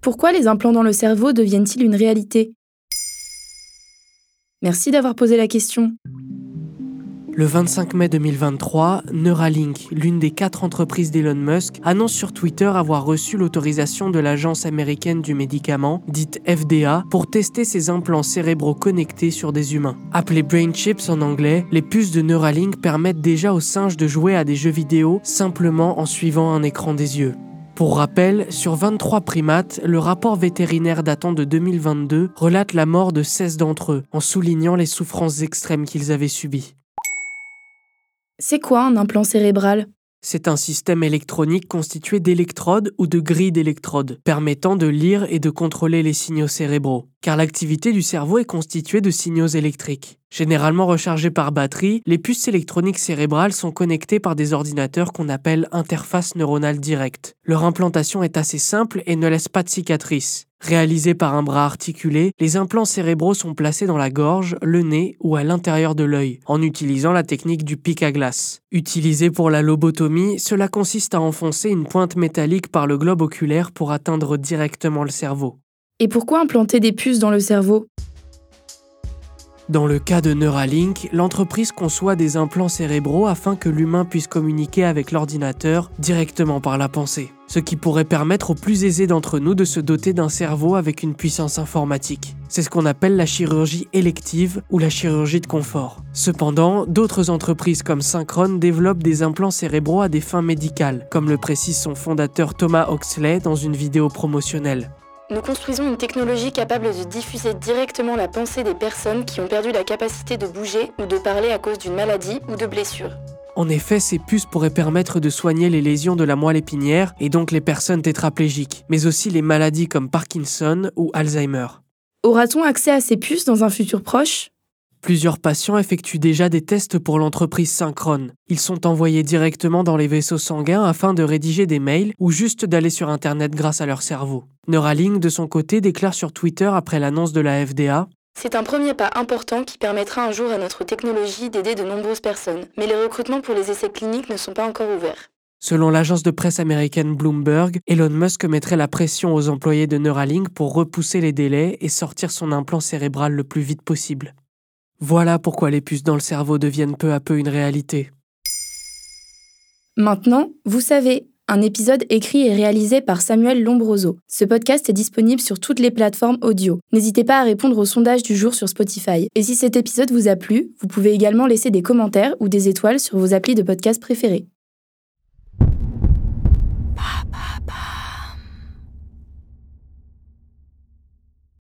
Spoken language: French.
Pourquoi les implants dans le cerveau deviennent-ils une réalité? Merci d'avoir posé la question. Le 25 mai 2023, Neuralink, l'une des quatre entreprises d'Elon Musk, annonce sur Twitter avoir reçu l'autorisation de l'Agence américaine du médicament, dite FDA, pour tester ses implants cérébraux connectés sur des humains. Appelés brain chips en anglais, les puces de Neuralink permettent déjà aux singes de jouer à des jeux vidéo simplement en suivant un écran des yeux. Pour rappel, sur 23 primates, le rapport vétérinaire datant de 2022 relate la mort de 16 d'entre eux, en soulignant les souffrances extrêmes qu'ils avaient subies. C'est quoi un implant cérébral? C'est un système électronique constitué d'électrodes ou de grilles d'électrodes, permettant de lire et de contrôler les signaux cérébraux, car l'activité du cerveau est constituée de signaux électriques. Généralement rechargés par batterie, les puces électroniques cérébrales sont connectées par des ordinateurs qu'on appelle interface neuronale directe. Leur implantation est assez simple et ne laisse pas de cicatrices. Réalisés par un bras articulé, les implants cérébraux sont placés dans la gorge, le nez ou à l'intérieur de l'œil, en utilisant la technique du pic à glace. Utilisé pour la lobotomie, cela consiste à enfoncer une pointe métallique par le globe oculaire pour atteindre directement le cerveau. Et pourquoi implanter des puces dans le cerveau? Dans le cas de Neuralink, l'entreprise conçoit des implants cérébraux afin que l'humain puisse communiquer avec l'ordinateur directement par la pensée, ce qui pourrait permettre aux plus aisés d'entre nous de se doter d'un cerveau avec une puissance informatique. C'est ce qu'on appelle la chirurgie élective ou la chirurgie de confort. Cependant, d'autres entreprises comme Synchron développent des implants cérébraux à des fins médicales, comme le précise son fondateur Thomas Oxley dans une vidéo promotionnelle. Nous construisons une technologie capable de diffuser directement la pensée des personnes qui ont perdu la capacité de bouger ou de parler à cause d'une maladie ou de blessure. En effet, ces puces pourraient permettre de soigner les lésions de la moelle épinière et donc les personnes tétraplégiques, mais aussi les maladies comme Parkinson ou Alzheimer. Aura-t-on accès à ces puces dans un futur proche? Plusieurs patients effectuent déjà des tests pour l'entreprise Synchrone. Ils sont envoyés directement dans les vaisseaux sanguins afin de rédiger des mails ou juste d'aller sur Internet grâce à leur cerveau. Neuralink, de son côté, déclare sur Twitter après l'annonce de la FDA c'est un premier pas important qui permettra un jour à notre technologie d'aider de nombreuses personnes, mais les recrutements pour les essais cliniques ne sont pas encore ouverts. Selon l'agence de presse américaine Bloomberg, Elon Musk mettrait la pression aux employés de Neuralink pour repousser les délais et sortir son implant cérébral le plus vite possible. Voilà pourquoi les puces dans le cerveau deviennent peu à peu une réalité. Maintenant, vous savez, un épisode écrit et réalisé par Samuel Lombroso. Ce podcast est disponible sur toutes les plateformes audio. N'hésitez pas à répondre au sondage du jour sur Spotify. Et si cet épisode vous a plu, vous pouvez également laisser des commentaires ou des étoiles sur vos applis de podcast préférés.